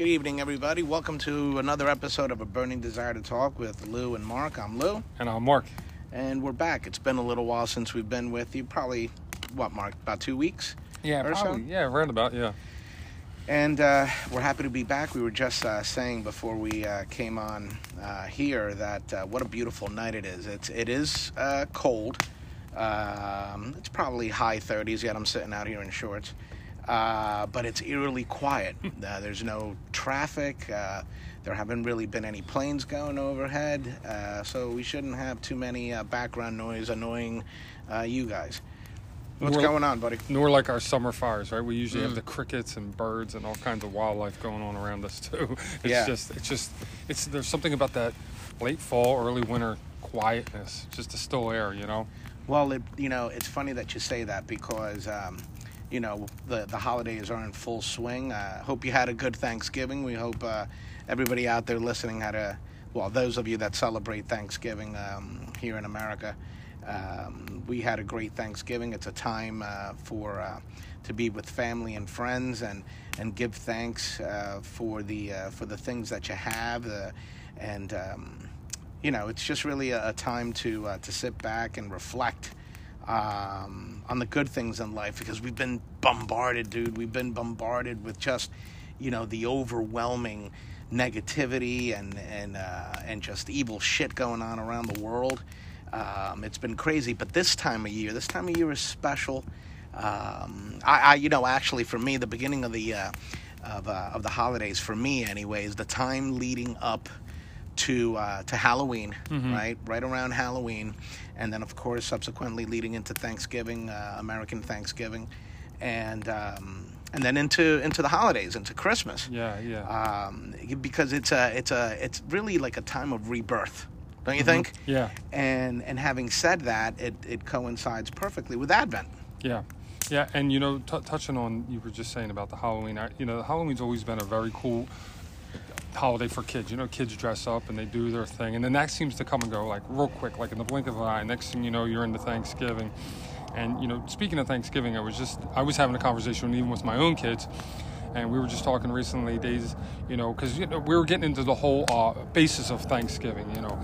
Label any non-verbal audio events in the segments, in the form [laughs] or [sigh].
Good evening, everybody. Welcome to another episode of A Burning Desire to Talk with Lou and Mark. I'm Lou, And I'm Mark. and we're back. It's been a little while since we've been with you. Probably, what, Mark? About two weeks? Yeah, Or so? probably. Yeah, roundabout. Yeah. And uh, we're happy to be back. We were just uh, saying before we uh, came on uh, here that uh, what a beautiful night it is. It's it is uh, cold. Um, it's probably high 30s. Yet I'm sitting out here in shorts. Uh, but it's eerily quiet. Uh, there's no traffic. Uh, there haven't really been any planes going overhead, uh, so we shouldn't have too many uh, background noise annoying uh, you guys. What's going on, buddy? Nor like our summer fires, right? We usually Mm. have the crickets and birds and all kinds of wildlife going on around us [laughs] too. It's Yeah. just, it's just, it's there's something about that late fall, early winter quietness, just the still air, you know. Well, it, you know, it's funny that you say that because, um, you know, the the holidays are in full swing. Uh, hope you had a good Thanksgiving. We hope uh, everybody out there listening had a, well, those of you that celebrate Thanksgiving um, here in America, um, we had a great Thanksgiving. It's a time uh, for uh, to be with family and friends and and give thanks uh, for the uh, for the things that you have, and um, you know, it's just really a, a time to to sit back and reflect um, on the good things in life because we've been bombarded, dude. We've been bombarded with just, you know, the overwhelming negativity and and uh, and just evil shit going on around the world. Um, it's been crazy, but this time of year, this time of year is special. Um, I, I, you know, actually, for me, the beginning of the uh, of uh, of the holidays, for me, anyways, the time leading up to uh, to Halloween, right, right around Halloween, and then of course subsequently leading into Thanksgiving, uh, American Thanksgiving, and um, and then into into the holidays, into Christmas Yeah, yeah. um, because it's a it's a it's really like a time of rebirth, don't you think? yeah, And and having said that, it, it coincides perfectly with Advent. yeah, yeah. And you know, t- touching on you were just saying about the Halloween. I, you know, Halloween's always been a very cool holiday for kids. You know, kids dress up and they do their thing, and then that seems to come and go like real quick, like in the blink of an eye. Next thing you know, you're into Thanksgiving. And you know, speaking of Thanksgiving, I was just I was having a conversation even with my own kids, and we were just talking recently days, you know, because you know we were getting into the whole uh, basis of Thanksgiving, you know,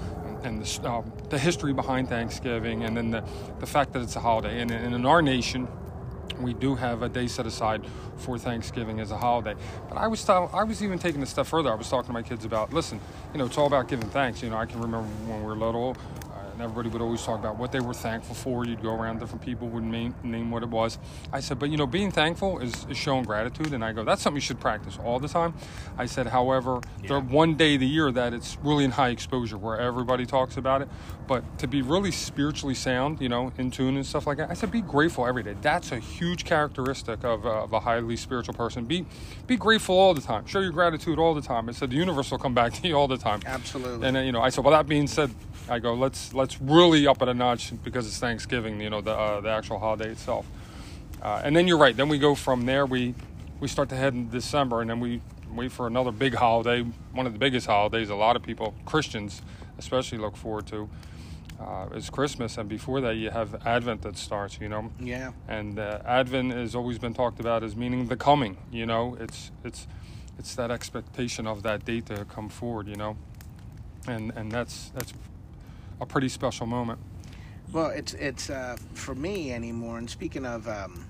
and, the, um, the history behind Thanksgiving, and then the the fact that it's a holiday, and, and in our nation we do have a day set aside for Thanksgiving as a holiday. But I was tell, I was even taking a step further. I was talking to my kids about, listen, you know, it's all about giving thanks. You know, I can remember when we were little, and everybody would always talk about what they were thankful for. You'd go around, different people would name, name what it was. I said, but you know, being thankful is, is showing gratitude. And I go, that's something you should practice all the time. I said, however, there one day of the year that it's really in high exposure where everybody talks about it. But to be really spiritually sound, you know, in tune and stuff like that, I said, be grateful every day. That's a huge characteristic of, uh, of a highly spiritual person. Be be grateful all the time. Show your gratitude all the time. I said, the universe will come back to you all the time. Absolutely. And uh, you know, I said, well, that being said, I go, let's let's really up at a notch because it's Thanksgiving. You know, the uh, the actual holiday itself. Uh, and then you're right. Then we go from there. We we start to head in December, and then we wait for another big holiday. One of the biggest holidays. A lot of people, Christians especially, look forward to uh, is Christmas. And before that, you have Advent that starts. You know, Yeah. and uh, Advent has always been talked about as meaning the coming. You know, it's it's it's that expectation of that date to come forward. You know, and and that's that's a pretty special moment. Well, it's it's uh, for me anymore. And speaking of, um,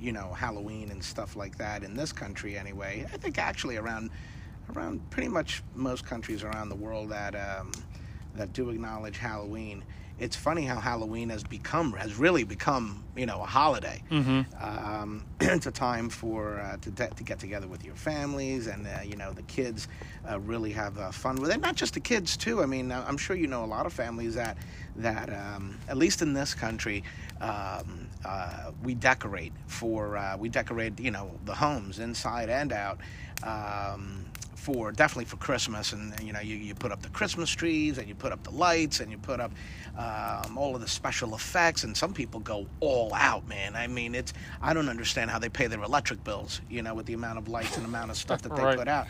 you know, Halloween and stuff like that in this country, anyway, I think actually around around pretty much most countries around the world that um, that do acknowledge Halloween. It's funny how Halloween has become has really become you know a holiday. Um, [clears throat] it's a time for uh, to, to get together with your families, and uh, you know the kids uh, really have uh, fun with it. Not just the kids too. I mean, uh, I'm sure you know a lot of families that that um, at least in this country. Um, uh, we decorate for uh, we decorate you know the homes inside and out um, for definitely for Christmas and you know you, you put up the Christmas trees and you put up the lights and you put up um, all of the special effects and some people go all out man I mean it's I don't understand how they pay their electric bills you know with the amount of lights and amount of stuff that they Right. put out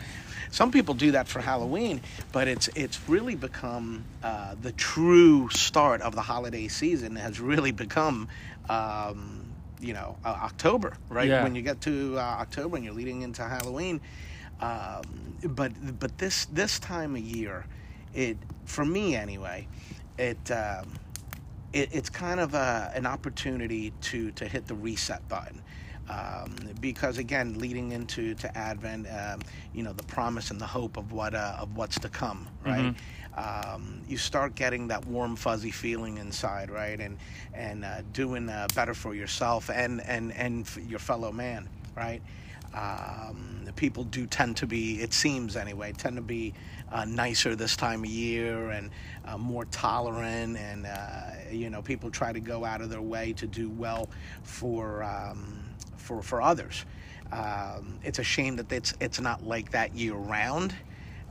some people do that for Halloween but it's it's really become uh, the true start of the holiday season has really become um, you know uh, October, right? Yeah. When you get to uh, October and you're leading into Halloween. Um, but but this this time of year, it for me anyway, it. Um, it, it's kind of a, an opportunity to to hit the reset button. Um, because again, leading into to Advent, um, you know, the promise and the hope of what uh, of what's to come, right? Um, you start getting that warm, fuzzy feeling inside, right? And and uh, doing uh, better for yourself and and and your fellow man, right? Um, the people do tend to be, it seems anyway, tend to be uh, nicer this time of year and uh, more tolerant, and uh, you know, people try to go out of their way to do well for um, for for others. Um, it's a shame that it's it's not like that year round,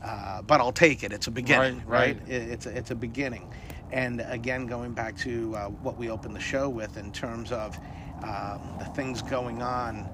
uh, but I'll take it. It's a beginning, Right, right. right? It- It's a, it's a beginning, and again, going back to uh, what we opened the show with in terms of um, the things going on.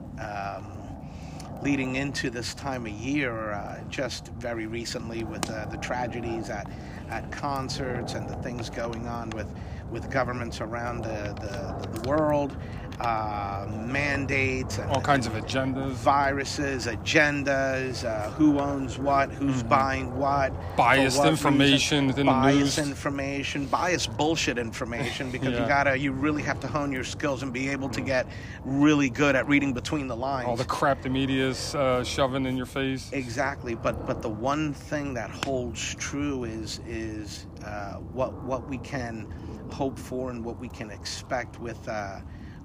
Leading into this time of year, uh, just very recently with uh, the tragedies at, at concerts and the things going on with, with governments around the, the, the world, uh, mandates and All kinds of agendas, viruses, agendas, uh, who owns what, who's buying what, Mm-hmm. Biased what information reason, biased news. information, biased bullshit information, because Yeah. you gotta, you really have to hone your skills and be able to get really good at reading between the lines. all the crap the media's uh, shoving in your face. Exactly, but but the one thing that holds true is is uh, what what we can hope for and what we can expect with uh,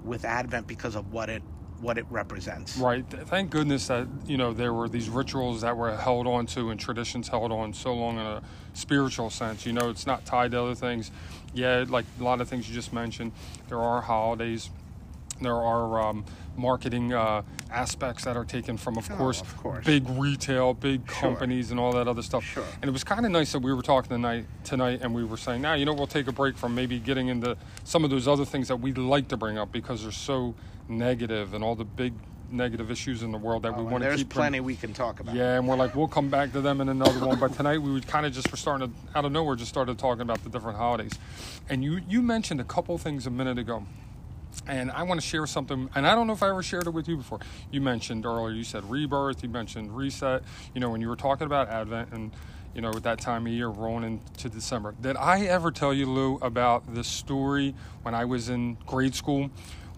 with Advent because of what it what it represents. Right. Thank goodness that you know there were these rituals that were held on to and traditions held on so long in a spiritual sense. You know, it's not tied to other things. Yeah, like a lot of things you just mentioned. There are holidays. There are um, marketing uh, aspects that are taken from, of Oh, course, of course. big retail, big Sure. companies, and all that other stuff. Sure. And it was kind of nice that we were talking tonight, tonight, and we were saying, now you know, we'll take a break from maybe getting into some of those other things that we like to bring up because they're so negative and all the big negative issues in the world that Oh, we want to keep. bring- plenty we can talk about. yeah, and we're like, we'll come back to them in another one. But tonight we would kind of just were starting to, out of nowhere, just started talking about the different holidays. And you, you mentioned a couple things a minute ago. And I want to share something, and I don't know if I ever shared it with you before. You mentioned earlier, you said rebirth, you mentioned reset. You know, when you were talking about Advent and, you know, at that time of year rolling into December. Did I ever tell you, Lou, about the story when I was in grade school?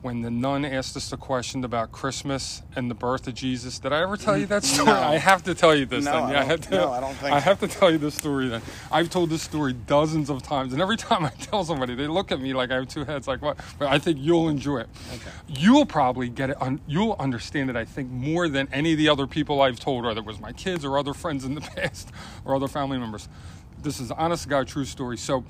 When the nun asked us the question about Christmas and the birth of Jesus, did I ever tell you that mm, story? No. I have to tell you this. No, then. I Yeah, don't- have to, no, I don't think I have to tell you this story. Then I've told this story dozens of times, and every [laughs] time I tell somebody, they look at me like I have two heads. Like what? But I think you'll enjoy it. Okay. You'll probably get it. Un- you'll understand it. I think more than any of the other people I've told, whether it was my kids or other friends in the [laughs] past or other family members. This is honest to God true story. So.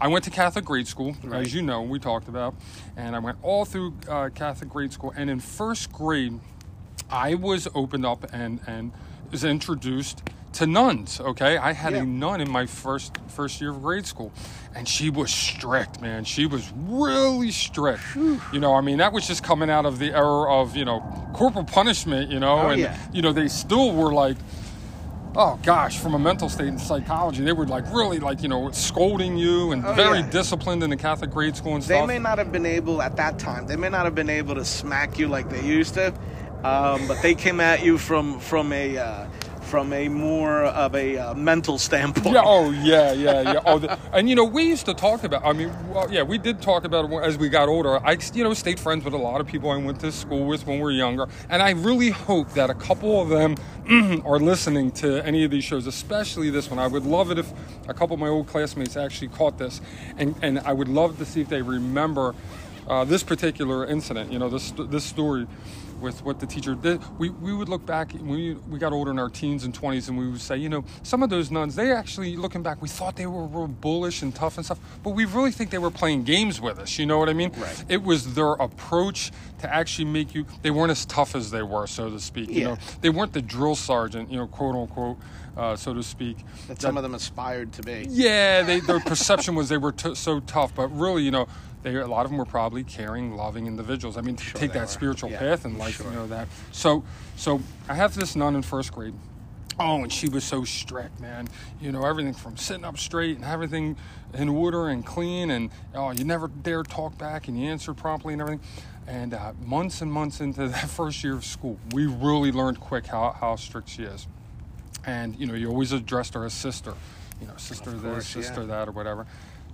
I went to Catholic grade school, Right. as you know, we talked about, and I went all through uh, Catholic grade school. And in first grade, I was opened up and and was introduced to nuns. Okay, I had Yeah. a nun in my first first year of grade school, and she was strict, man. She was really strict. You know, I mean, that was just coming out of the era of you know corporal punishment. You know, Oh, and yeah. you know they still were like. Oh gosh, from a mental state in psychology, they were like really like you know scolding you and Oh, very yeah. disciplined in the Catholic grade school and They stuff. They may not have been able at that time. They may not have been able to smack you like they used to, um, but they came at you from from a uh, from a more of a uh, mental standpoint. Yeah. Oh, yeah, yeah, yeah. Oh, the, and you know, we used to talk about. I mean, well, yeah, we did talk about it as we got older. I, you know, stayed friends with a lot of people I went to school with when we were younger, and I really hope that a couple of them [clears throat] are listening to any of these shows, especially this one. I would love it if a couple of my old classmates actually caught this, and and I would love to see if they remember uh, this particular incident. You know, this this story with what the teacher did. We, we would look back when we, we got older in our teens and 20s and we would say, you know, some of those nuns, they actually, looking back, we thought they were real bullish and tough and stuff, but we really think they were playing games with us. You know what I mean? Right. It was their approach to actually make you, they weren't as tough as they were, so to speak. You Yeah. know, they weren't the drill sergeant, you know, quote unquote, uh, so to speak. that some of them aspired to be. Yeah, they, their perception was they were t- so tough, but really, you know, they, a lot of them were probably caring, loving individuals. I mean, to take that were. spiritual Yeah, path in life, sure. you know that. So, so I have this nun in first grade, Oh, and she was so strict, man. You know, everything from sitting up straight and everything in order and clean, and oh, you never dare talk back, and you answered promptly and everything. And uh, months and months into [laughs] that first year of school, we really learned quick how, how strict she is. And you know, you always addressed her as sister, you know, sister Of this, sister yeah. that, or whatever.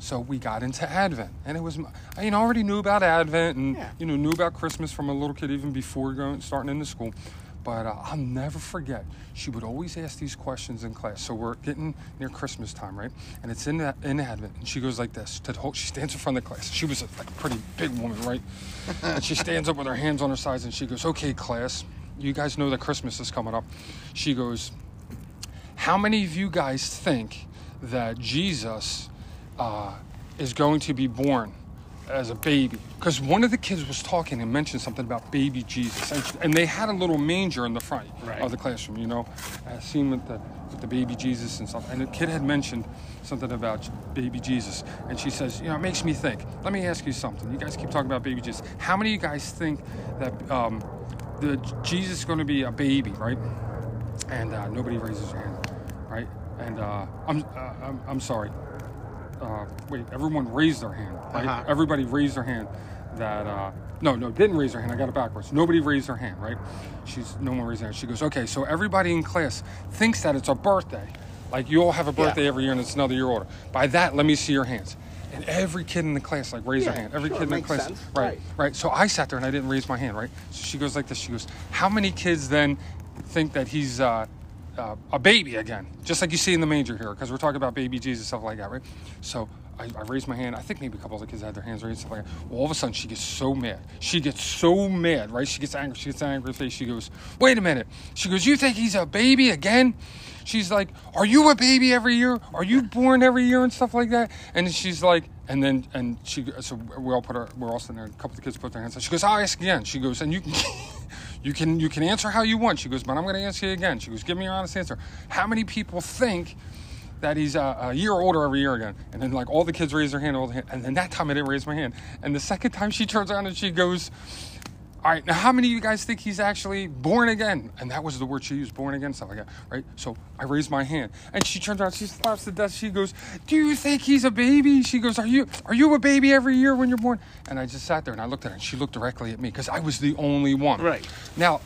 So we got into Advent, and it was, I you know, already knew about Advent, and Yeah. you know, knew about Christmas from a little kid even before going starting into school. But uh, I'll never forget. She would always ask these questions in class. So we're getting near Christmas time, right? And it's in that in Advent, and she goes like this. To the whole, she stands in front of the class. She was a, like a pretty big woman, right? [laughs] and she stands up with her hands on her sides, and she goes, "Okay, class, you guys know that Christmas is coming up." She goes, how many of you guys think that Jesus uh, is going to be born as a baby? Because one of the kids was talking and mentioned something about baby Jesus, and, and they had a little manger in the front Right. of the classroom, you know, uh, seen with the with the baby Jesus and stuff. And the kid had mentioned something about baby Jesus, and she says, you know, it makes me think. Let me ask you something. You guys keep talking about baby Jesus. How many of you guys think that um, the Jesus is going to be a baby, right? and uh, nobody raises their hand, right? And uh, I'm, uh, I'm I'm sorry. Uh, wait, everyone raised their hand, right? Uh-huh. Everybody raised their hand. That uh, no, no, didn't raise their hand. I got it backwards. Nobody raised their hand, right? She's no one raised their hand. She goes, okay, so everybody in class thinks that it's a birthday. Like you all have a Yeah. birthday every year, and it's another year older. By that, let me see your hands. And every kid in the class like raised Yeah, their hand. Every sure, kid in the class, sense. right? Right. right? So I sat there and I didn't raise my hand, right? So she goes like this. She goes, "How many kids then think that he's uh, uh, a baby again, just like you see in the manger here? Because we're talking about baby Jesus stuff like that, right?" So I, I raised my hand. I think maybe a couple of the kids had their hands raised, stuff like that. Well, all of a sudden she gets so mad. She gets so mad, right? She gets angry. She gets an angry face. She goes, "Wait a minute." She goes, "You think he's a baby again?" She's like, "Are you a baby every year? Are you born every year and stuff like that?" And she's like, and then and she so we all put our we're all sitting there. A couple of the kids put their hands. up. She goes, "I'll ask again." She goes, and you can you can you can answer how you want. She goes, but I'm going to ask you again. She goes, "Give me your honest answer. How many people think?" That he's a, a year older every year again, and then like all the kids raise their hand, all the hand, and then that time I didn't raise my hand, and the second time she turns around and she goes, all right, now how many of you guys think he's actually born again? And that was the word she used, born again, stuff like that, right? So I raised my hand, and she turns around, she slaps the desk, she goes, "Do you think he's a baby?" She goes, "Are you are you a baby every year when you're born?" And I just sat there and I looked at her, and she looked directly at me because I was the only one. Right. Now,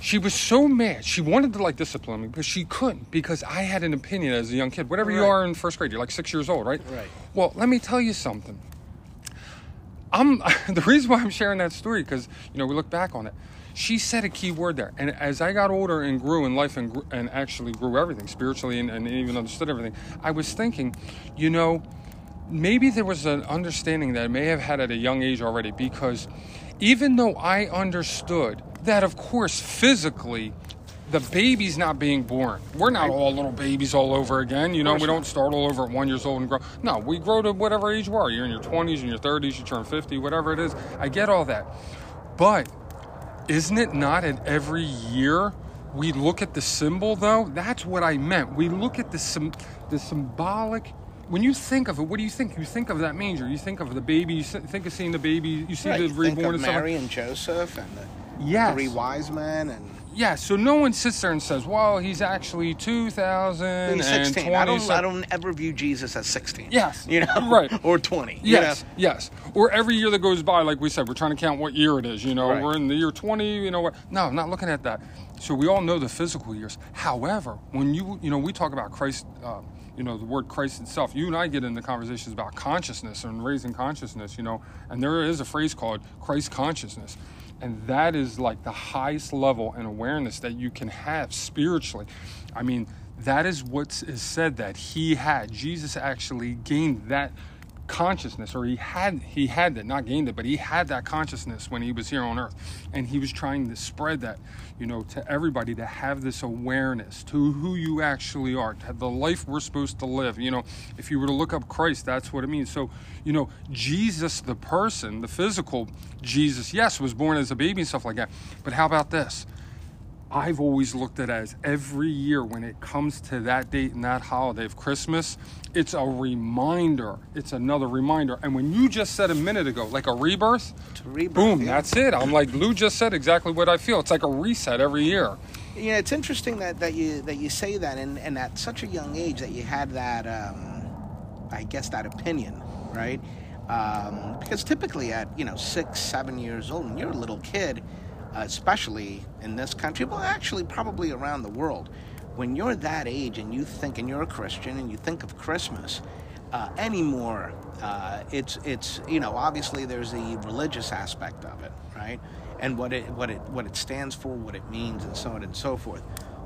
she was so mad. She wanted to like discipline me, but she couldn't because I had an opinion as a young kid. Whatever you are in first grade, you're like six years old, right? Right. Well, let me tell you something. I'm [laughs] the reason why I'm sharing that story because you know we look back on it. She said a key word there, and as I got older and grew in life and grew, and actually grew everything spiritually and, and even understood everything, I was thinking, you know, maybe there was an understanding that I may have had at a young age already because even though I understood that, of course, physically. The baby's not being born. We're not all little babies all over again. You know, we don't start all over at one years old and grow. No, we grow to whatever age you are. You're in your 20s, in your 30s, you turn 50, whatever it is. I get all that. But isn't it not at every year we look at the symbol though? That's what I meant. We look at the sym- the symbolic. When you think of it, what do you think? You think of that manger. You think of the baby. You think of seeing the baby. You see Right, the you reborn think of and like- Mary and Joseph and the Yes. three wise men and Yeah. So no one sits there and says, "Well, he's actually 2000 and 16. 20." I don't, I don't ever view Jesus as 16. Yes. You know? Right. [laughs] Or 20. you Yes, know? yes. Or every year that goes by, like we said, we're trying to count what year it is. You know, Right. we're in the year 20, you know what? No, I'm not looking at that. So we all know the physical years. However, when you, you know, we talk about Christ, uh, you know, the word Christ itself, you and I get into conversations about consciousness and raising consciousness, you know, and there is a phrase called Christ consciousness. And that is like the highest level and awareness that you can have spiritually. I mean, that is what is said that he had. Jesus actually gained that consciousness or he had he had that not gained it but he had that consciousness when he was here on earth. And he was trying to spread that you know to everybody to have this awareness to who you actually are to the life we're supposed to live. You know if you were to look up christ that's what it means. So you know jesus the person the physical jesus yes was born as a baby and stuff like that. But how about this I've always looked at it as every year when it comes to that date and that holiday of Christmas, it's a reminder. It's another reminder. And when you just said a minute ago, like a rebirth, To rebirth, boom, yeah. that's it. I'm like Lou just said exactly what I feel. It's like a reset every year. Yeah, it's interesting that, that you that you say that, and, and at such a young age that you had that, um, I guess, that opinion, right? Um, because typically at you know six, seven years old, when you're a little kid, especially in this country, well, actually probably around the world, when you're that age and you think, and you're a Christian, and you think of Christmas uh, anymore, uh, it's it's you know obviously there's the religious aspect of it, right? And what it what it what it stands for, what it means, and so on and so forth.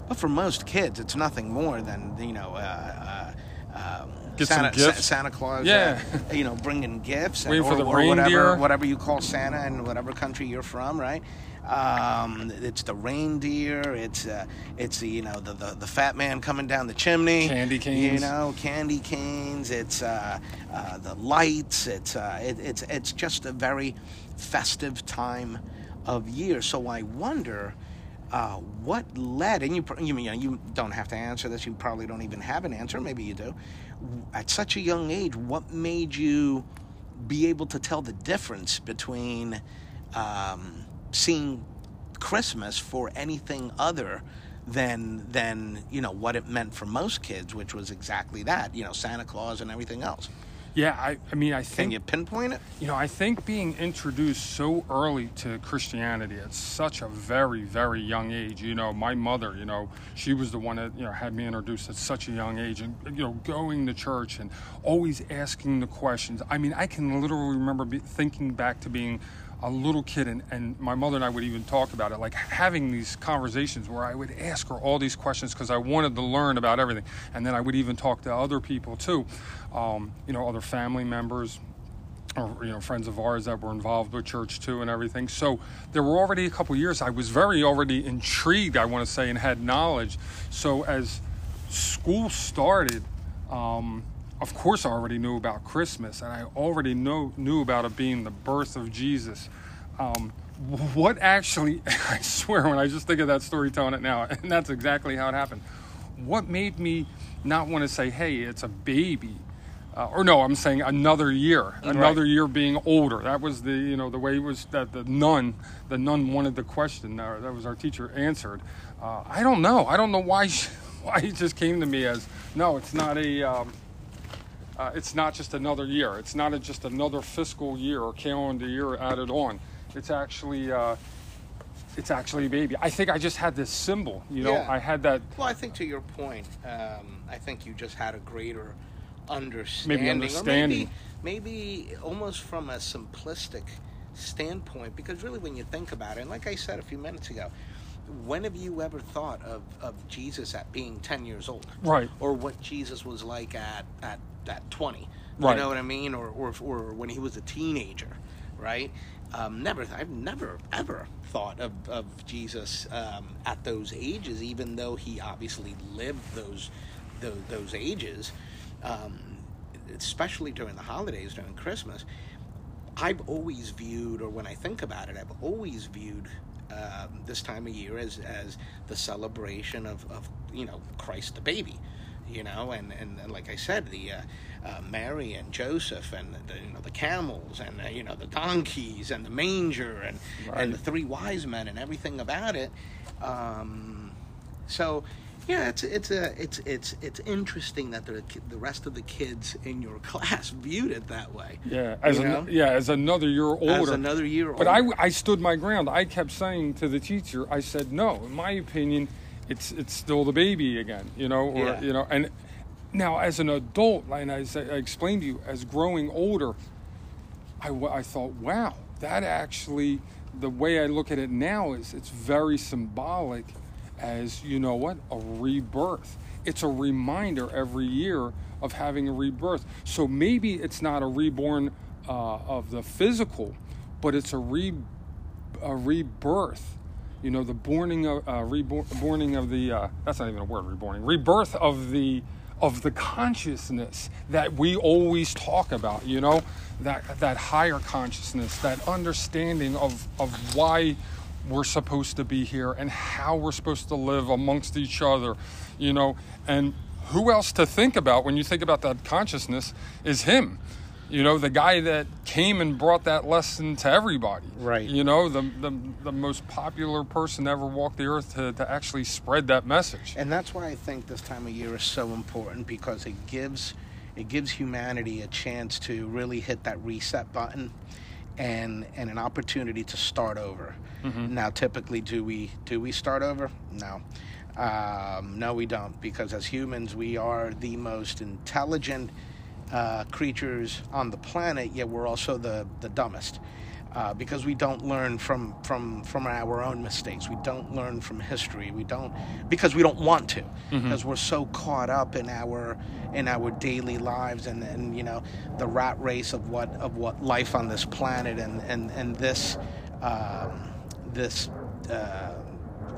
But for most kids, it's nothing more than you know. Uh, uh, um, Get some Santa, gifts. Sa- Santa Claus, Yeah. uh, you know, bringing gifts, and, Waiting for or, the or whatever, reindeer. whatever you call Santa in whatever country you're from, right? Um, it's the reindeer. It's uh, it's the you know the, the the fat man coming down the chimney. Candy canes. You know, candy canes. It's uh, uh, the lights. It's uh, it, it's it's just a very festive time of year. So I wonder. Uh, what led, and you—you you, know, you don't have to answer this, you probably don't even have an answer, maybe you do. At such a young age, what made you be able to tell the difference between um, seeing Christmas for anything other than than you know what it meant for most kids, which was exactly that, you know, Santa Claus and everything else. Yeah, I, I mean, I think. Can you pinpoint it? You know, I think being introduced so early to Christianity at such a very, very young age. You know, my mother, you know, she was the one that you know had me introduced at such a young age, and you know, going to church and always asking the questions. I mean, I can literally remember be, thinking back to being a little kid, and, and my mother and I would even talk about it, like having these conversations where I would ask her all these questions because I wanted to learn about everything, and then I would even talk to other people too, um, you know, other family members or you know friends of ours that were involved with church too and everything. So there were already a couple years i was very already intrigued i want to say and had knowledge. So as school started um, of course i already knew about christmas and i already know, knew about it being the birth of jesus um, what actually [laughs] i swear when i just think of that story telling it now [laughs] and that's exactly how it happened what made me not want to say hey it's a baby uh, or no, I'm saying another year, another year being older. That was the you know the way it was that the nun, the nun wanted the question. Uh, that was our teacher answered. Uh, I don't know. I don't know why [laughs] she, why it just came to me as no. It's not a. Um, uh, it's not just another year. It's not a, just another fiscal year or calendar year added on. It's actually. Uh, it's actually a baby. I think I just had this symbol, you know. Yeah. I had that Well, I think to your point, um, I think you just had a greater understanding, maybe understanding. or maybe, maybe almost from a simplistic standpoint. Because really, when you think about it, and like I said a few minutes ago, when have you ever thought of, of Jesus at being ten years old, Right. Or what Jesus was like at at at twenty? Right. You know what I mean? Or or, or when he was a teenager, right? Um, never, I've never ever thought of, of Jesus um, at those ages, even though he obviously lived those those, those ages, um, especially during the holidays, during Christmas. I've always viewed, or when I think about it, I've always viewed um, this time of year as as the celebration of, of you know Christ the baby, you know, and, and, and like I said, the uh, uh, Mary and Joseph and the you know the camels and uh, you know the donkeys and the manger and Right. and the three wise men and everything about it. Um, so yeah, it's it's a it's it's it's interesting that the the rest of the kids in your [laughs] class viewed it that way. Yeah, as an, yeah, as another year older. As another year older. But I. I stood my ground. I kept saying to the teacher, I said, no, in my opinion, it's it's still the baby again, you know, or Yeah. you know, and now as an adult, and as I explained to you, as growing older, I, I thought, wow, that actually, the way I look at it now is it's very symbolic as, you know what, a rebirth. It's a reminder every year of having a rebirth. So maybe it's not a reborn uh, of the physical, but it's a, re, a rebirth. You know, the borning of, uh, reborn, borning of the, uh, that's not even a word, reborning, rebirth of the, of the consciousness that we always talk about, you know, that that higher consciousness, that understanding of of why we're supposed to be here and how we're supposed to live amongst each other, you know, and who else to think about when you think about that consciousness is him. You know, the guy that came and brought that lesson to everybody. Right. You know, the the, the most popular person to ever walk the earth to, to actually spread that message. And that's why I think this time of year is so important because it gives it gives humanity a chance to really hit that reset button and and an opportunity to start over. Now, typically, do we do we start over? No, um, no, we don't, because as humans, we are the most intelligent uh, creatures on the planet. Yet we're also the the dumbest. Uh, because we don't learn from, from from our own mistakes. We don't learn from history. We don't because we don't want to. Because we're so caught up in our in our daily lives and, and you know the rat race of what of what life on this planet and and and this um, this uh,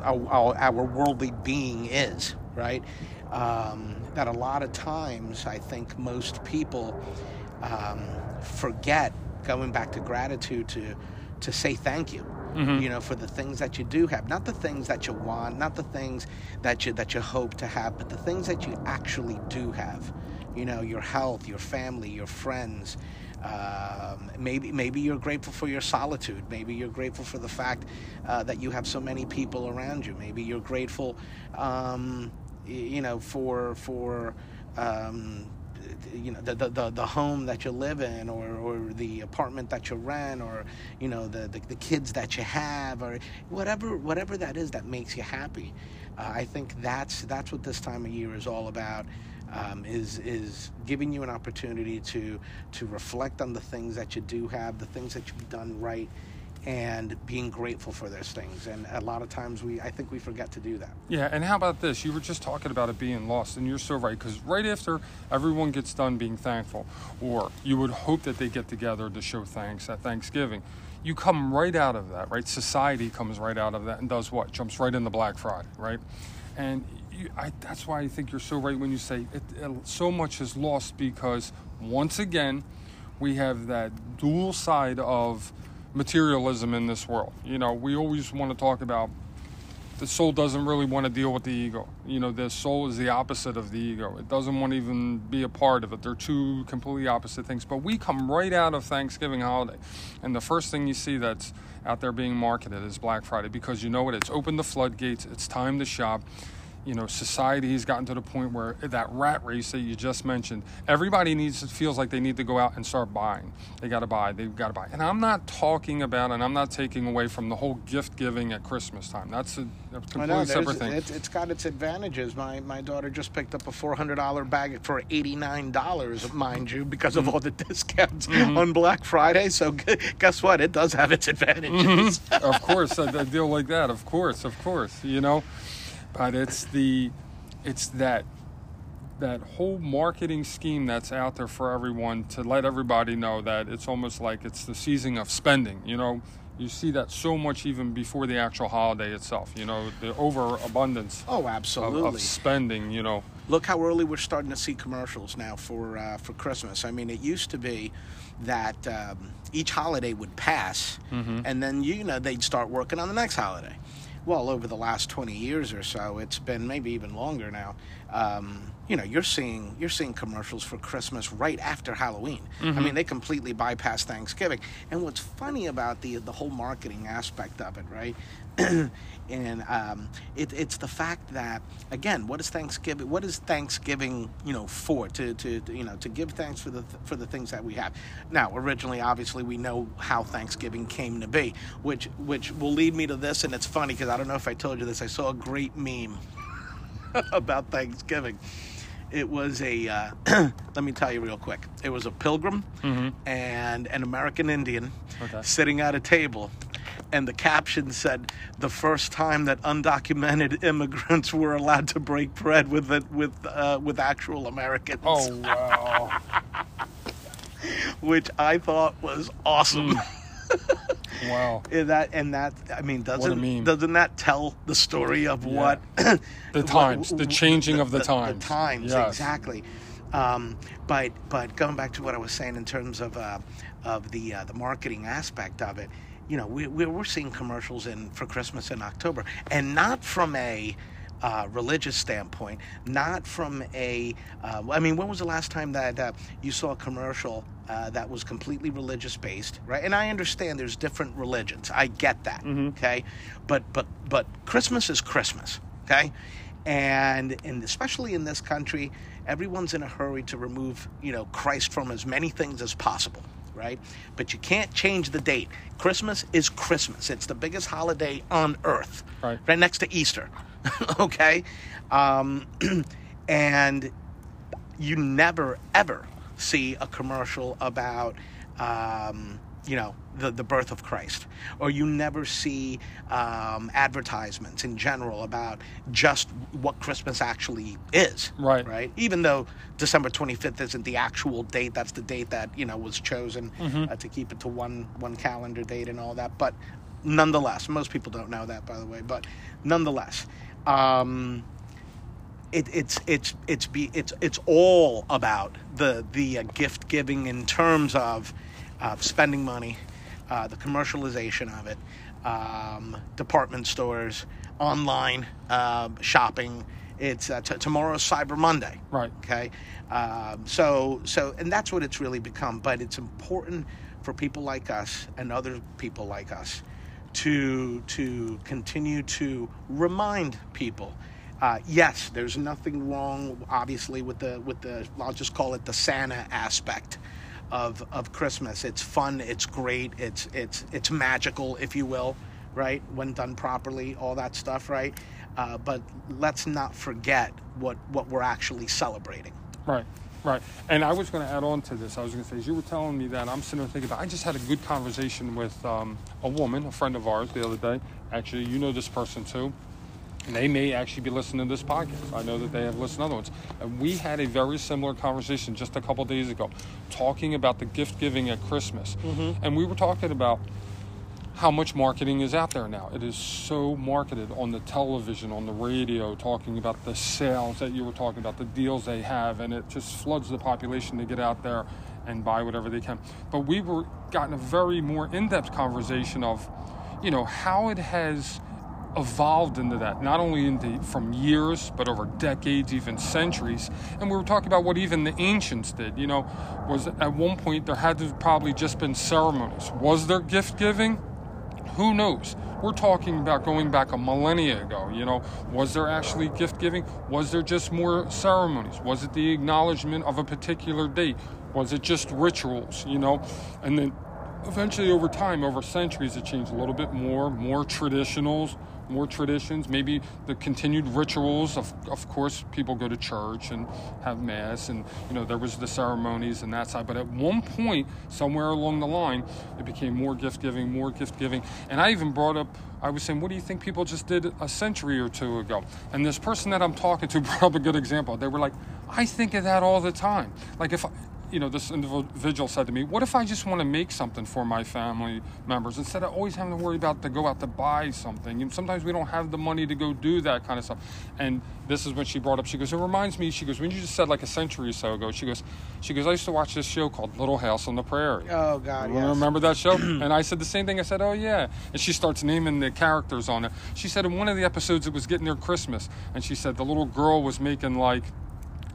our, our, our worldly being is right. Um, that a lot of times I think most people um, forget going back to gratitude to to say thank you you know for the things that you do have. Not the things that you want not the things that you that you hope to have but the things that you actually do have. You know your health your family your friends um, maybe maybe you're grateful for your solitude. Maybe you're grateful for the fact uh, that you have so many people around you. Maybe you're grateful um, y- you know for for um, you know the, the, the, home that you live in or, or the apartment that you rent or you know the, the, the kids that you have or whatever whatever that is that makes you happy. Uh, I think that's that's what this time of year is all about um, is is giving you an opportunity to to reflect on the things that you do have the things that you've done right and being grateful for those things and a lot of times we I think we forget to do that Yeah, and how about this? You were just talking about it being lost, and you're so right. Because right after everyone gets done being thankful, or you would hope that they get together to show thanks at Thanksgiving, you come right out of that, right? Society comes right out of that and does what? Jumps right into Black Friday, right? And you, I, that's why I think you're so right when you say it, it, so much is lost because once again, we have that dual side of materialism in this world. You know, we always want to talk about the soul doesn't really want to deal with the ego. You know, the soul is the opposite of the ego. It doesn't want to even be a part of it. They're two completely opposite things. But we come right out of Thanksgiving holiday, and the first thing you see that's out there being marketed is Black Friday because you know what? It's opened the floodgates. It's time to shop. You know, society has gotten to the point where that rat race that you just mentioned, everybody needs feels like they need to go out and start buying. They got to buy. They've got to buy. And I'm not talking about, and I'm not taking away from the whole gift giving at Christmas time. That's a, a completely know, separate thing. It's, it's got its advantages. My my daughter just picked up a four hundred dollar bag for eighty nine dollars, mind you, because Mm-hmm. of all the discounts on Black Friday. So guess what? It does have its advantages. of course, a, a deal like that. Of course, of course. You know, but it's the, it's that, that whole marketing scheme that's out there for everyone to let everybody know that it's almost like it's the season of spending. You know, you see that so much even before the actual holiday itself. You know, the overabundance Oh, of, absolutely. of spending. You know, Look how early we're starting to see commercials now for uh, for Christmas. I mean, it used to be that um, each holiday would pass, Mm-hmm. and then you know they'd start working on the next holiday. Well, over the last twenty years or so, it's been maybe even longer now. Um, you know, you're seeing you're seeing commercials for Christmas right after Halloween. I mean, they completely bypass Thanksgiving. And what's funny about the the whole marketing aspect of it, right? [clears throat] and um, it, it's the fact that again, what is Thanksgiving? What is Thanksgiving? You know, for to, to, to you know to give thanks for the for the things that we have. Now, originally, obviously, we know how Thanksgiving came to be, which which will lead me to this, and it's funny because I don't know if I told you this. I saw a great meme [laughs] about Thanksgiving. It was a, uh, [clears throat] let me tell you real quick. It was a pilgrim and an American Indian Okay. sitting at a table. And the caption said, "The first time that undocumented [laughs] immigrants were allowed to break bread with it, with uh, with actual Americans," oh [laughs] wow, which I thought was awesome. [laughs] wow. And that and that, I mean, doesn't doesn't that tell the story of Yeah. what The [coughs] times, the changing of the times. The times, Yes. exactly. Um, but but going back to what I was saying in terms of uh, of the uh, the marketing aspect of it, you know, we, we're we're seeing commercials in for Christmas in October, and not from a uh, religious standpoint, not from a. Uh, I mean, when was the last time that uh, you saw a commercial uh, that was completely religious based, right? And I understand there's different religions. I get that, okay, but but but Christmas is Christmas, okay, and and especially in this country, everyone's in a hurry to remove you know Christ from as many things as possible. Right, but you can't change the date. Christmas is Christmas. It's the biggest holiday on earth, Right. right next to Easter. [laughs] okay, um, [clears throat] and you never ever see a commercial about um, you know the, the birth of christ or you never see um, advertisements in general about just what christmas actually is Right. right even though december 25th isn't the actual date that's the date that you know was chosen uh, to keep it to one one calendar date and all that but nonetheless most people don't know that by the way but nonetheless um, it, it's it's it's be it's it's all about the the uh, gift giving in terms of uh, spending money, uh, the commercialization of it, um, department stores, online uh, shopping. It's uh, t- tomorrow's Cyber Monday. Right. Okay. Um, so so and that's what it's really become. But it's important for people like us and other people like us to to continue to remind people uh, yes, there's nothing wrong, obviously, with the with the I'll just call it the Santa aspect of of Christmas. It's fun, it's great, it's it's it's magical, if you will, right? When done properly, all that stuff, right? Uh, but let's not forget what what we're actually celebrating. Right, right. And I was going to add on to this. I was going to say, as you were telling me that, I'm sitting there thinking about. I just had a good conversation with um, a woman, a friend of ours, the other day. Actually, you know this person too. And they may actually be listening to this podcast. I know that they have listened to other ones. And we had a very similar conversation just a couple days ago, talking about the gift giving at Christmas. Mm-hmm. And we were talking about how much marketing is out there now. It is so marketed on the television, on the radio, talking about the sales that you were talking about, the deals they have, and it just floods the population to get out there and buy whatever they can. But we were gotten a very more in-depth conversation of, you know, how it has evolved into that, not only from years, but over decades, even centuries. And we were talking about what even the ancients did. You know, was at one point there had to probably just been ceremonies. Was there gift giving? Who knows? We're talking about going back a millennia ago. You know, was there actually gift giving? Was there just more ceremonies? Was it the acknowledgement of a particular date? Was it just rituals? You know, and then eventually over time, over centuries, it changed a little bit more, more traditionals, more traditions, maybe the continued rituals of, of course, people go to church and have mass, and you know there was the ceremonies and that side. But at one point, somewhere along the line, it became more gift giving, more gift giving, and I even brought up. I was saying, what do you think people just did a century or two ago? And this person that I'm talking to [laughs] brought up a good example. They were like, I think of that all the time. Like if you know, this individual said to me, "What if I just want to make something for my family members instead of always having to worry about to go out to buy something?" And sometimes we don't have the money to go do that kind of stuff. And this is when she brought up. She goes, "It reminds me." She goes, "When you just said like a century or so ago," she goes, "She goes, I used to watch this show called Little House on the Prairie." Oh God, You yes. Remember that show? [clears throat] and I said the same thing. I said, "Oh yeah," and she starts naming the characters on it. She said in one of the episodes it was getting near Christmas, and she said the little girl was making like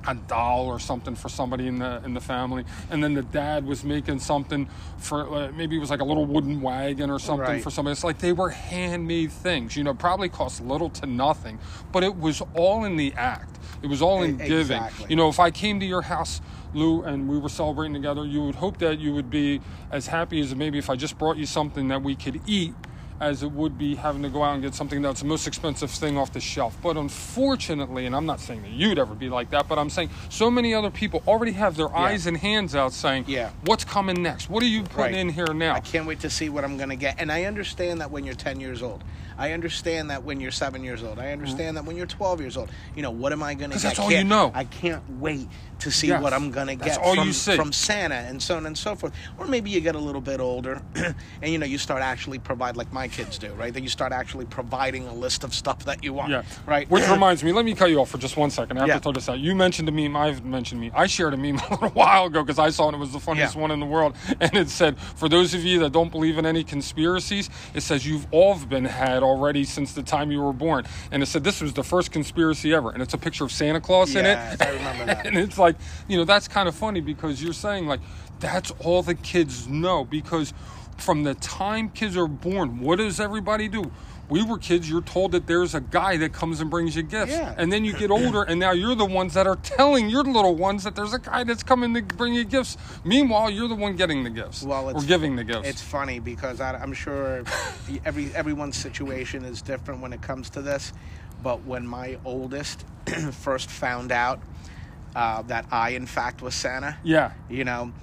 a doll or something for somebody in the in the family, and then the dad was making something for uh, maybe it was like a little wooden wagon or something Right. for somebody. It's like they were handmade things, you know, probably cost little to nothing, but it was all in the act. It was all in E- giving. You know, if I came to your house. Lou, and we were celebrating together, you would hope that you would be as happy as maybe if I just brought you something that we could eat as it would be having to go out and get something that's the most expensive thing off the shelf. But unfortunately, and I'm not saying that you'd ever be like that, but I'm saying so many other people already have their eyes and hands out saying, Yeah. what's coming next? What are you putting Right. in here now? I can't wait to see what I'm going to get. And I understand that when you're 10 years old. I understand that when you're seven years old. I understand that when you're 12 years old. You know, what am I going to get? that's all you know. I can't wait to see Yes. what I'm going to get from, from Santa and so on and so forth. Or maybe you get a little bit older [clears throat] and, you know, you start actually provide like my kids do, right? That you start actually providing a list of stuff that you want, Yeah. right? Which [clears throat] reminds me, let me cut you off for just one second. I have Yeah. to throw this out. You mentioned a meme. I've mentioned meme. I shared a meme [laughs] a little while ago because I saw it. It was the funniest Yeah. one in the world. And it said, for those of you that don't believe in any conspiracies, it says you've all been had already since the time you were born. And it said this was the first conspiracy ever, and it's a picture of Santa Claus in it. I remember that. [laughs] and it's like, you know, that's kind of funny because you're saying like that's all the kids know because from the time kids are born, what does everybody do? We were kids, you're told that there's a guy that comes and brings you gifts. Yeah. And then you get [clears throat] older, and now you're the ones that are telling your little ones that there's a guy that's coming to bring you gifts. Meanwhile, you're the one getting the gifts Well, it's, or giving the gifts. It's funny because I, I'm sure [laughs] every everyone's situation is different when it comes to this. But when my oldest [clears throat] first found out uh, that I, in fact, was Santa, yeah. you know,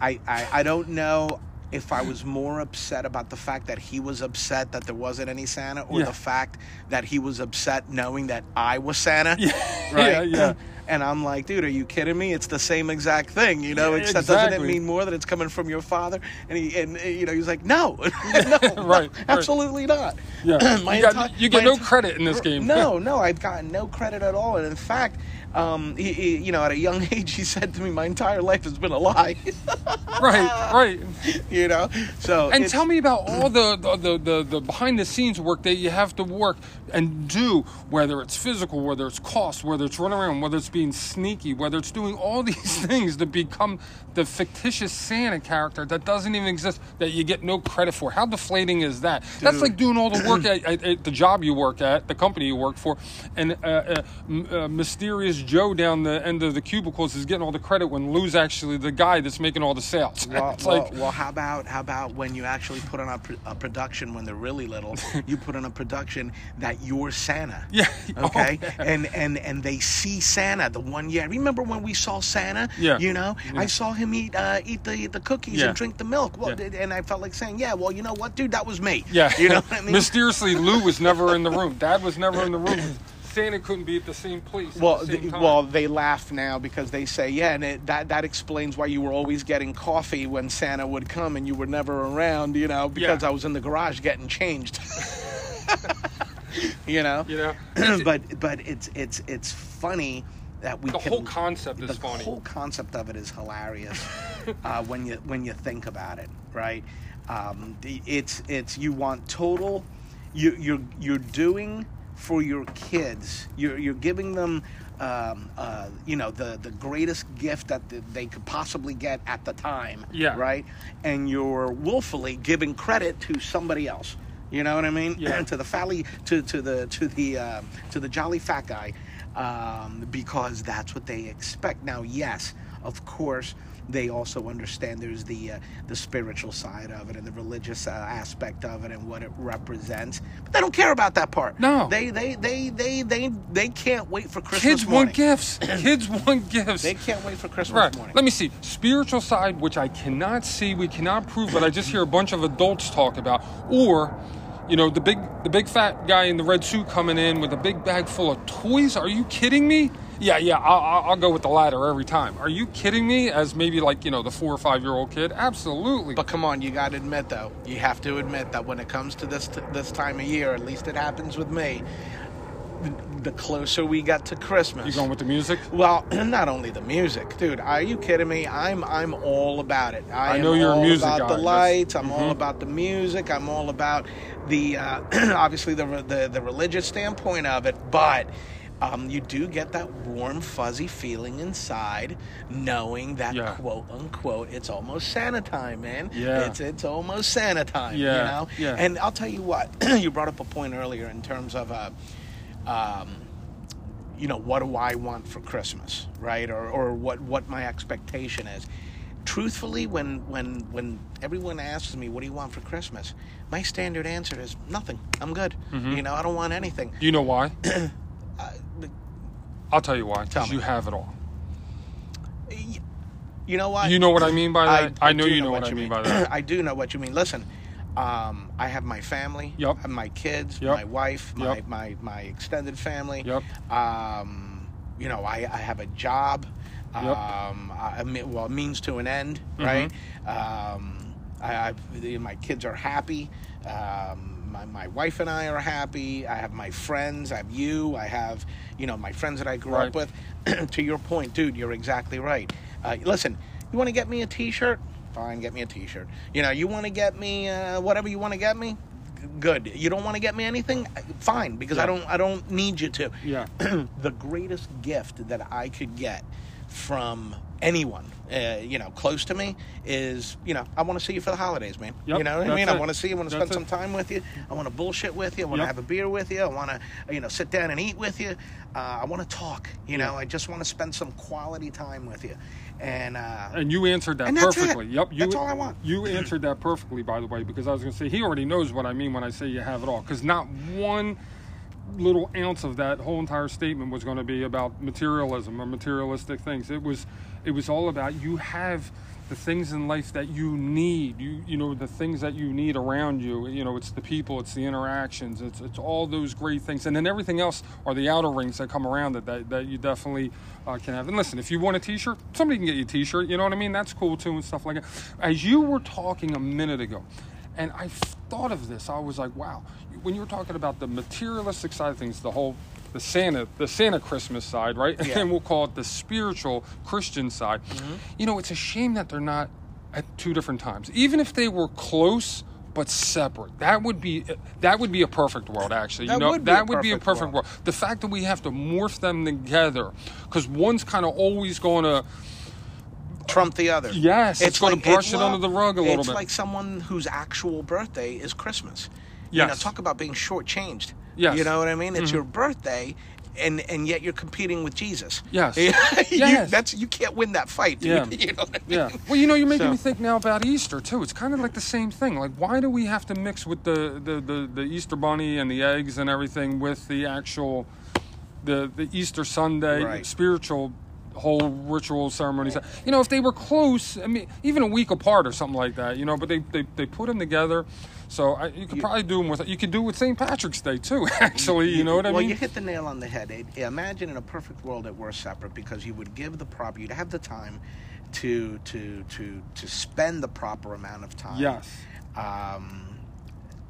I, I I don't know if I was more upset about the fact that he was upset that there wasn't any Santa, or Yeah. the fact that he was upset knowing that I was Santa. Yeah, [laughs] right? yeah, yeah. And I'm like, dude, are you kidding me? It's the same exact thing, you know. Yeah, Except doesn't it mean more that it's coming from your father? And he, and uh, you know, he's like, no, [laughs] [laughs] no, Right, right. absolutely not. Yeah. [clears throat] My you, got, enti- you get no enti- credit in this game. No, no, I've gotten no credit at all. And in fact, um, he, he, you know, at a young [laughs] age, he said to me, "My entire life has been a lie." [laughs] right, right. [laughs] you know, so And tell me about all the, the, the, the, the behind the scenes work that you have to work and do, whether it's physical, whether it's cost, whether it's running around, whether it's being sneaky, whether it's doing all [laughs] these things to become the fictitious Santa character that doesn't even exist, that you get no credit for. How deflating is that? That's like doing all the work [clears throat] at, at, at the job you work at, the company you work for, and uh, uh, uh, mysterious Joe down the end of the cubicles is getting all the credit when Lou's actually the guy that's making all the sales. Well, [laughs] it's well, like, well, how about how about when you actually put on a, pr- a production when they're really little, [laughs] you put on a production that you're Santa. [laughs] Yeah. Oh, Okay. yeah. And and and they see Santa the one year. Remember when we saw Santa? Yeah. You know, Yeah. I saw him eat uh, eat the the cookies Yeah. and drink the milk. Well, and I felt like saying, yeah, well, you know what, dude, that was me. Yeah. You know what I [laughs] mean? Mysteriously, Lou was never in the [laughs] room. Dad was never in the room. Santa couldn't be at the same place. Well, at the same well, they laugh now because they say, yeah, and it, that that explains why you were always getting coffee when Santa would come and you were never around, you know, because Yeah. I was in the garage getting changed. [laughs] you know, you know, [clears throat] but but it's it's it's funny that we the can, whole concept is funny. the whole concept of it is hilarious [laughs] uh, when you when you think about it, right? Um, it's it's you want total, you you're you're doing for your kids. You're you're giving them. Um, uh, you know the the greatest gift that th- they could possibly get at the time, Yeah. right? And you're willfully giving credit to somebody else. You know what I mean? Yeah. [clears throat] to the fally, to to the to the uh, to the jolly fat guy, um, because that's what they expect. Now, yes, of course, they also understand there's the uh, the spiritual side of it and the religious uh, aspect of it and what it represents, but they don't care about that part. No. they they they they they they can't wait for Christmas Kids morning. want gifts. [clears throat] Kids want gifts. They can't wait for Christmas Right. morning. Let me see. Spiritual side, which I cannot see, we cannot prove, but I just hear a bunch of adults talk about. Or, you know, the big the big fat guy in the red suit coming in with a big bag full of toys. Are you kidding me? Yeah, yeah. I'll, I'll- go with the latter every time. Are you kidding me? As maybe like you know the four or five year old kid. Absolutely. But come on, you got to admit though, you have to admit that when it comes to this this time of year, at least it happens with me. The closer we got to Christmas, you going with the music? Well, [clears throat] not only the music, dude. Are you kidding me? I'm I'm all about it. I, I know you're a all music about guy. the That's- lights. I'm all Mhm. about the music. I'm all about the uh, [clears throat] obviously the, the the religious standpoint of it, but. Um, you do get that warm, fuzzy feeling inside, knowing that Yeah. quote unquote it's almost Santa time, man. Yeah. it's it's almost Santa time. Yeah, you know. yeah. And I'll tell you what, [clears throat] you brought up a point earlier in terms of uh, um, you know, what do I want for Christmas, right? Or, or what, what my expectation is. Truthfully, when, when, when everyone asks me, what do you want for Christmas? My standard answer is nothing. I'm good. Mm-hmm. You know, I don't want anything. You know why? [clears throat] Uh, but, I'll tell you why. Because you have it all. you know what? You know what I mean by that? I know you know what I you mean by that. [clears throat] I do know what you mean. Listen, um, I have my family, Yep. I have my kids, Yep. my wife, my, Yep. my, my extended family. Um, you know, I, I have a job. Um, I, I well, means to an end, Mhm. right? Um, I, I've, my kids are happy. Um, my, my wife and I are happy. I have my friends. I have you. I have, you know, my friends that I grew up with. [clears throat] to your point, dude, you're exactly right. Uh, listen, you want to get me a T-shirt? Fine, get me a T-shirt. You know, you want to get me uh, whatever you want to get me. good. You don't want to get me anything, fine, because I don't I don't need you to. Yeah. [clears throat] the greatest gift that I could get from anyone, uh, you know, close to me is, you know, I want to see you for the holidays, man. Yep, you know what I mean? I want to see you. I want to spend some time with you. I want to bullshit with you. I want to Yep. have a beer with you. I want to, you know, sit down and eat with you. Uh, I want to talk. You know, I just want to spend some quality time with you. And uh, And you answered that that's it. perfectly. Yep. You, That's all I want. You answered that perfectly, by the way, because I was going to say he already knows what I mean when I say you have it all. Because not one little ounce of that whole entire statement was going to be about materialism or materialistic things. It was, it was all about you have the things in life that you need. You, you know, the things that you need around you. You know, it's the people, it's the interactions, it's, it's all those great things, and then everything else are the outer rings that come around it that, that you definitely uh, can have. And listen, if you want a T-shirt, somebody can get you a T-shirt. You know what I mean? That's cool too, and stuff like that. As you were talking a minute ago, and I thought of this, I was like, wow. When you were talking about the materialistic side of things, the whole the Santa, the Santa Christmas side, right? [laughs] Yeah. and we'll call it the spiritual Christian side. Mm-hmm. You know, it's a shame that they're not at two different times. Even if they were close but separate, that would be that would be a perfect world. Actually, That you know, would that would be a perfect world. world. The fact that we have to morph them together, because one's kind of always going to. trump the other. Yes, it's gonna brush it well, under the rug a little bit. it's like someone whose actual birthday is Christmas. You know, talk about being shortchanged. Yes. You know what I mean? It's Mhm. your birthday, and and yet you're competing with Jesus. Yes. [laughs] You- Yes. that's you can't win that fight. dude. Yeah. [laughs] You know what I mean? Yeah. Well, you know, you're making So- me think now about Easter too. It's kind of like the same thing. Like, why do we have to mix with the the, the, the Easter bunny and the eggs and everything with the actual the the Easter Sunday Right. spiritual whole ritual ceremonies? You know, if they were close, I mean, even a week apart or something like that. You know, but they they, they put them together. So I, you could probably do them with you could do with St. Patrick's Day too. [laughs] Actually, you, know what I well, mean? Well, you hit the nail on the head. It, imagine in a perfect world that we're separate because you would give the proper, you'd have the time to to to to spend the proper amount of time. Yes. Um,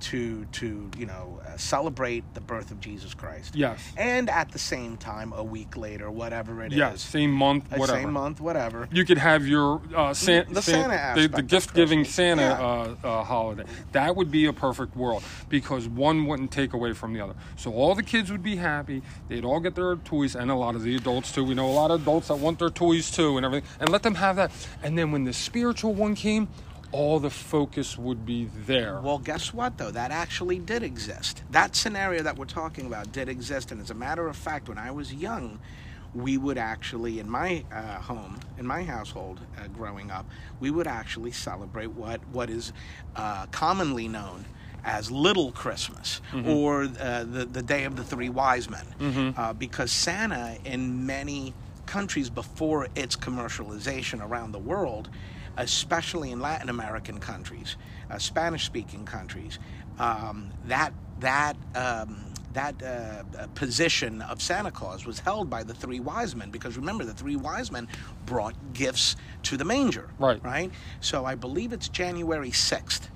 to to you know uh, celebrate the birth of Jesus Christ. Yes. And at the same time, a week later, whatever it is, Yes. Same month, uh, whatever. same month, whatever. You could have your uh, San- The San- Santa the, the gift giving Santa Yeah. uh, uh, holiday. That would be a perfect world because one wouldn't take away from the other. So all the kids would be happy. They'd all get their toys, and a lot of the adults too. We know a lot of adults that want their toys too, and everything. And let them have that. And then when the spiritual one came, all the focus would be there. Well, guess what, though? That actually did exist. That scenario that we're talking about did exist. And as a matter of fact, when I was young, we would actually, in my uh, home, in my household uh, growing up, we would actually celebrate what, what is uh, commonly known as Little Christmas or uh, the, the Day of the Three Wise Men. Uh, because Santa, in many countries before its commercialization around the world, especially in Latin American countries, uh, Spanish-speaking countries, um, that that um, that uh, uh, position of Santa Claus was held by the three wise men because remember the three wise men brought gifts to the manger, Right. Right. So I believe it's January 6th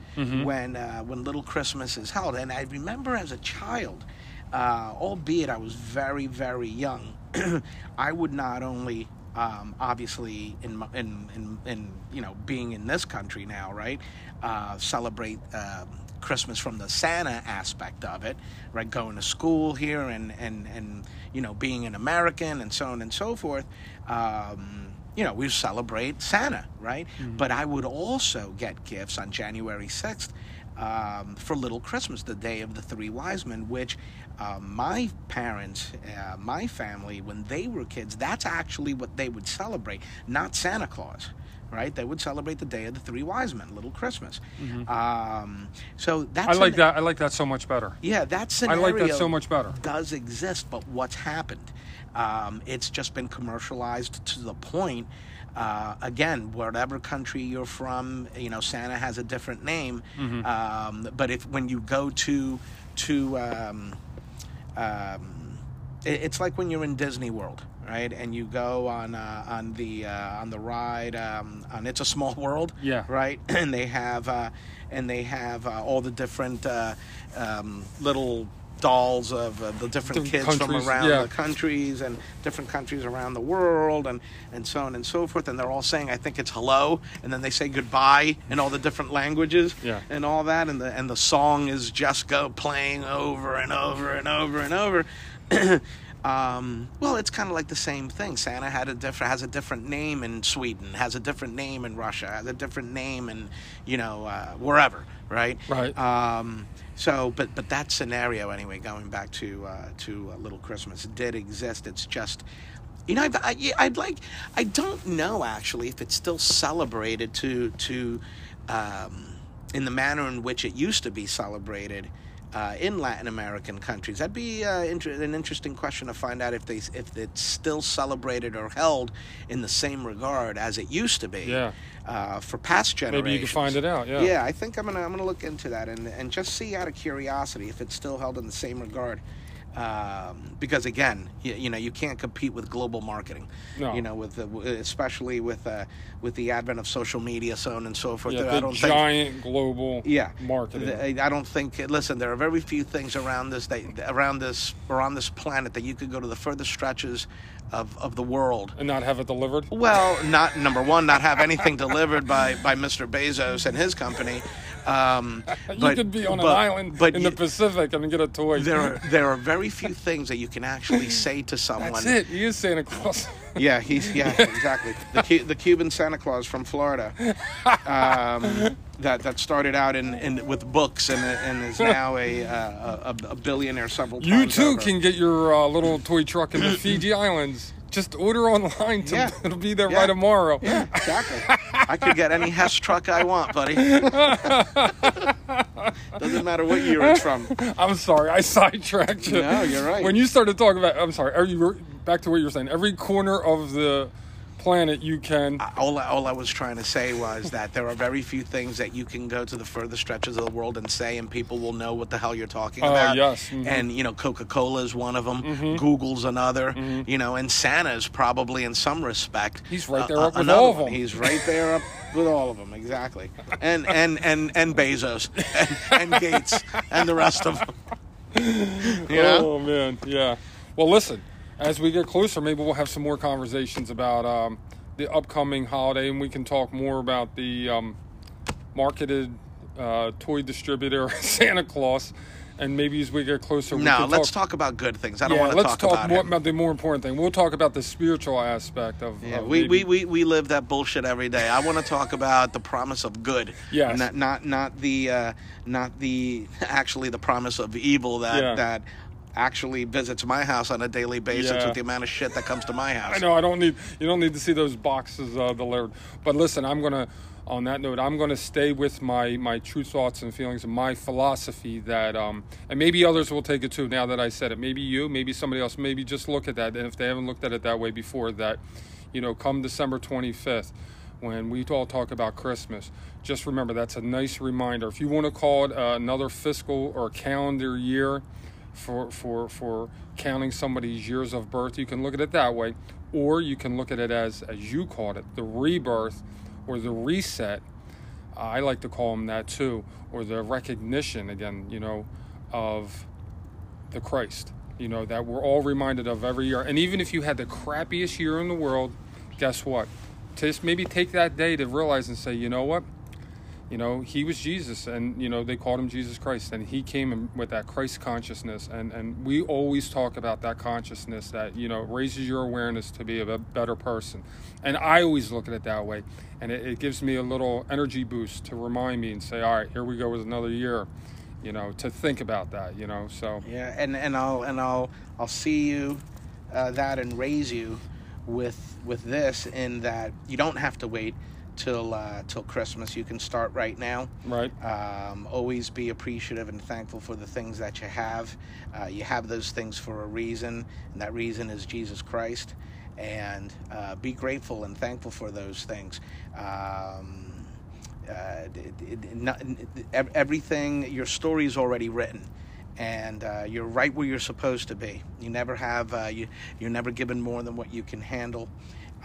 when uh, when Little Christmas is held, and I remember as a child uh, albeit I was very, very young, [clears throat] I would not only, um, obviously, in, in, in, in, you know, being in this country now, right, uh, celebrate um, Christmas from the Santa aspect of it, right, going to school here and, and, and you know, being an American and so on and so forth. Um, you know, we celebrate Santa, right? But I would also get gifts on January 6th um, for Little Christmas, the day of the three wise men, which uh, my parents, uh, my family, when they were kids, that's actually what they would celebrate, not Santa Claus. Right, they would celebrate the day of the three wise men, Little Christmas. Um, so that's I like an- that. I like that so much better. Yeah, that I like that so much better. does exist, but what's happened? Um, it's just been commercialized to the point. Uh, again, whatever country you're from, you know, Santa has a different name. Mm-hmm. Um, but if when you go to to um, it- it's like when you're in Disney World, right? And you go on uh, on the uh, on the ride um, on It's a Small World, Yeah. right? [clears throat] And they have uh, and they have uh, all the different uh, um, little dolls of uh, the different Different kids from around yeah. the countries and different countries around the world and, and so on and so forth. And they're all saying, I think it's hello. And then they say goodbye in all the different languages Yeah. and all that. And the, and the song is just go playing over and over and over and over. [clears throat] Um, well, it's kind of like the same thing. Santa had a different has a different name in Sweden, has a different name in Russia, has a different name in you know uh, wherever, right? Right. Um, so, but but that scenario anyway, going back to uh, to uh, Little Christmas, did exist. It's just. You know, I've, I, I'd like. I don't know actually if it's still celebrated to to um, in the manner in which it used to be celebrated uh, in Latin American countries. That'd be uh, inter- an interesting question to find out if they if it's still celebrated or held in the same regard as it used to be. Yeah. Uh, for past generations. Maybe you can find it out. Yeah. Yeah, I think I'm gonna I'm gonna look into that and and just see out of curiosity if it's still held in the same regard. Um, because again, you, you know, you can't compete with global marketing. No. You know, with the, especially with uh, with the advent of social media, so on and so forth. Yeah, I the don't think giant global yeah marketing. I don't think listen there are very few things around this that around this or on this planet that you could go to the furthest stretches of, of the world and not have it delivered. well not number one not have anything delivered by by mr bezos and his company um, you but- could be on but- an island but in you- the Pacific and get a toy. there are [laughs] there are very few things that you can actually say to someone That's it. Is Santa Claus. Yeah, he's yeah, exactly. The Cu- the Cuban Santa Claus from Florida, um, that that started out in, in with books and and is now a uh, a, a billionaire several you times. too over. can get your uh, little toy truck in the Fiji Islands. Just order online. To, Yeah. [laughs] It'll be there Yeah. right tomorrow. Yeah, exactly. I could get any Hess truck I want, buddy. [laughs] Doesn't matter what year it's from. I'm sorry, I sidetracked you. No, you're right. When you started talking about, I'm sorry. Are you back to what you were saying? Every corner of the planet you can. All, I- all I was trying to say was [laughs] that there are very few things that you can go to the furthest stretches of the world and say, and people will know what the hell you're talking Oh, about. yes, mhm. And, you know, Coca Cola is one of them, Google's another, you know, and Santa's probably in some respect. He's right uh, there uh, up with all of one. them. He's right there up [laughs] with all of them, exactly. And, and, and, and Bezos, and, [laughs] and Gates, and the rest of them. You know? Oh man, yeah. Well, listen. As we get closer, maybe we'll have some more conversations about um, the upcoming holiday, and we can talk more about the um, marketed uh, toy distributor [laughs] Santa Claus. And maybe as we get closer, we No, let's talk. talk about good things. I don't yeah, want to let's talk, talk, about more about the more important thing. We'll talk about the spiritual aspect of. Yeah, of we, maybe- we, we, we live that bullshit every day. I want to talk about the promise of good. Yes. Not not not the uh, not the [laughs] actually the promise of evil that Yeah. that actually visits my house on a daily basis Yeah. with the amount of shit that comes to my [laughs] house. I know I don't need you don't need to see those boxes uh, delivered. But listen, I'm gonna on that note, I'm gonna stay with my my true thoughts and feelings and my philosophy that um and maybe others will take it too. Now that I said it, maybe you, maybe somebody else, maybe just look at that. And if they haven't looked at it that way before, that you know, come December 25th. When we all talk about Christmas, just remember that's a nice reminder. If you want to call it uh, another fiscal or calendar year, for for for counting somebody's years of birth you can look at it that way or you can look at it as as you called it the rebirth or the reset i like to call them that too or the recognition again you know of the christ you know that we're all reminded of every year. And even if you had the crappiest year in the world guess what? Just maybe take that day to realize and say you know what you know he was jesus and you know they called him jesus christ and he came with that christ consciousness and and we always talk about that consciousness that you know raises your awareness to be a better person. And i always look at it that way and it, it gives me a little energy boost to remind me and say all right here we go with another year you know to think about that you know so. Yeah, and, and I'll and I'll I'll see you uh, that and raise you with with this in that you don't have to wait till uh, till Christmas. You can start right now. right Um, always be appreciative and thankful for the things that you have. Uh, you have those things for a reason, and that reason is Jesus Christ. And uh, be grateful and thankful for those things. Um, uh, it- it- not- ev- everything, your story is already written. And uh, you're right where you're supposed to be. You never have, uh, you, you're never given more than what you can handle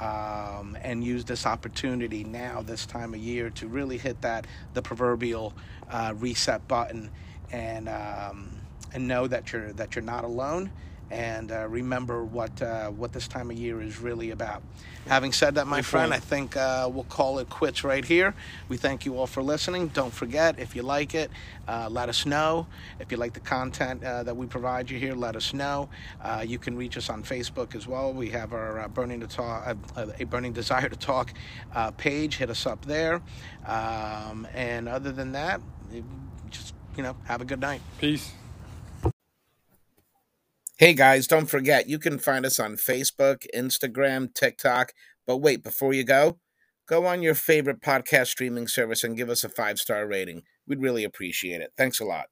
um, and use this opportunity now, this time of year, to really hit that the proverbial uh, reset button and um, and know that you're that you're not alone and uh, remember what uh, what this time of year is really about. Having said that, my Good friend, I think uh, we'll call it quits right here. We thank you all for listening. Don't forget, if you like it, uh, let us know. If you like the content uh, that we provide you here, let us know. Uh, you can reach us on Facebook as well. We have our uh, burning to talk, uh, a burning [laughs] desire to talk uh, page. Hit us up there. Um, and other than that, just you know, have a good night. Peace. Hey guys, don't forget, you can find us on Facebook, Instagram, TikTok. But wait, before you go, go on your favorite podcast streaming service and give us a five star rating. We'd really appreciate it. Thanks a lot.